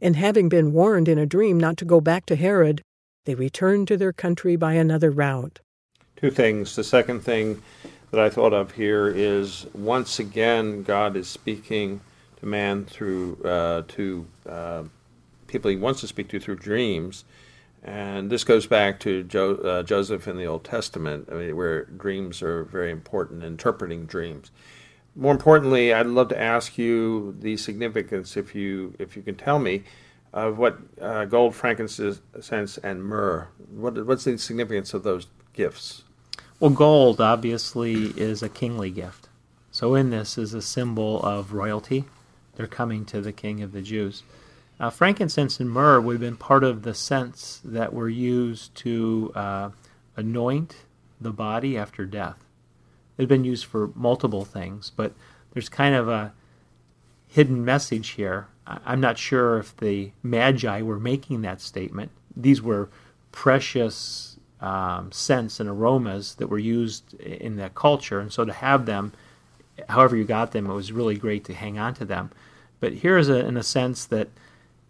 And having been warned in a dream not to go back to Herod, they returned to their country by another route. Two things. The second thing that I thought of here is once again, God is speaking to man through uh, to uh, people he wants to speak to through dreams. And this goes back to jo- uh, Joseph in the Old Testament, I mean, where dreams are very important, interpreting dreams. More importantly, I'd love to ask you the significance, if you if you can tell me, of what uh, gold, frankincense, and myrrh. What, what's the significance of those gifts? Well, gold obviously is a kingly gift. So in this is a symbol of royalty. They're coming to the King of the Jews. Uh, frankincense and myrrh would have been part of the scents that were used to uh, anoint the body after death. It had been used for multiple things, but there's kind of a hidden message here. I'm not sure if the Magi were making that statement. These were precious um, scents and aromas that were used in that culture, and so to have them, however you got them, it was really great to hang on to them. But here is, a, in a sense, that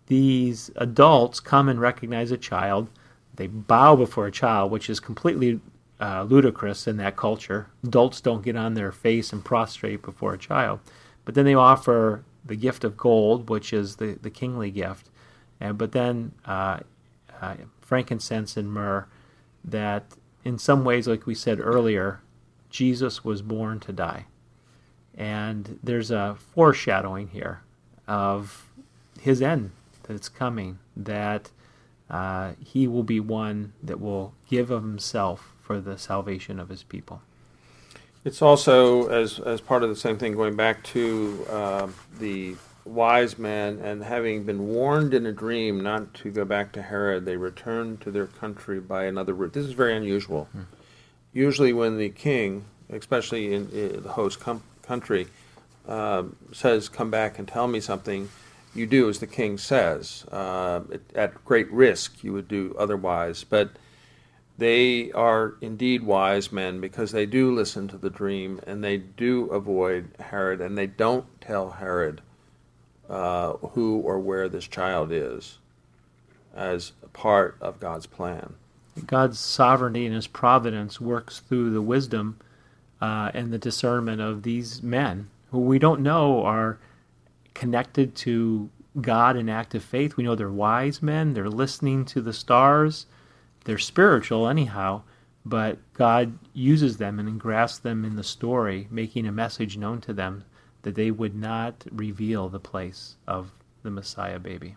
these adults come and recognize a child. They bow before a child, which is completely uh, ludicrous in that culture. Adults don't get on their face and prostrate before a child. But then they offer the gift of gold, which is the, the kingly gift, and but then uh, uh, frankincense and myrrh, that in some ways, like we said earlier, Jesus was born to die. And there's a foreshadowing here of his end that's coming, that uh, he will be one that will give of himself for the salvation of his people. It's also as as part of the same thing, going back to uh, the wise men and having been warned in a dream not to go back to Herod, they returned to their country by another route. This is very unusual. Hmm. Usually, when the king, especially in, in the host com- country, uh, says, "Come back and tell me something," you do as the king says. Uh, at great risk, you would do otherwise, but they are indeed wise men because they do listen to the dream and they do avoid Herod and they don't tell Herod uh, who or where this child is as part of God's plan. God's sovereignty and his providence works through the wisdom uh, and the discernment of these men who we don't know are connected to God in active faith. We know they're wise men, they're listening to the stars they're spiritual anyhow, but God uses them and engrafts them in the story, making a message known to them that they would not reveal the place of the Messiah baby.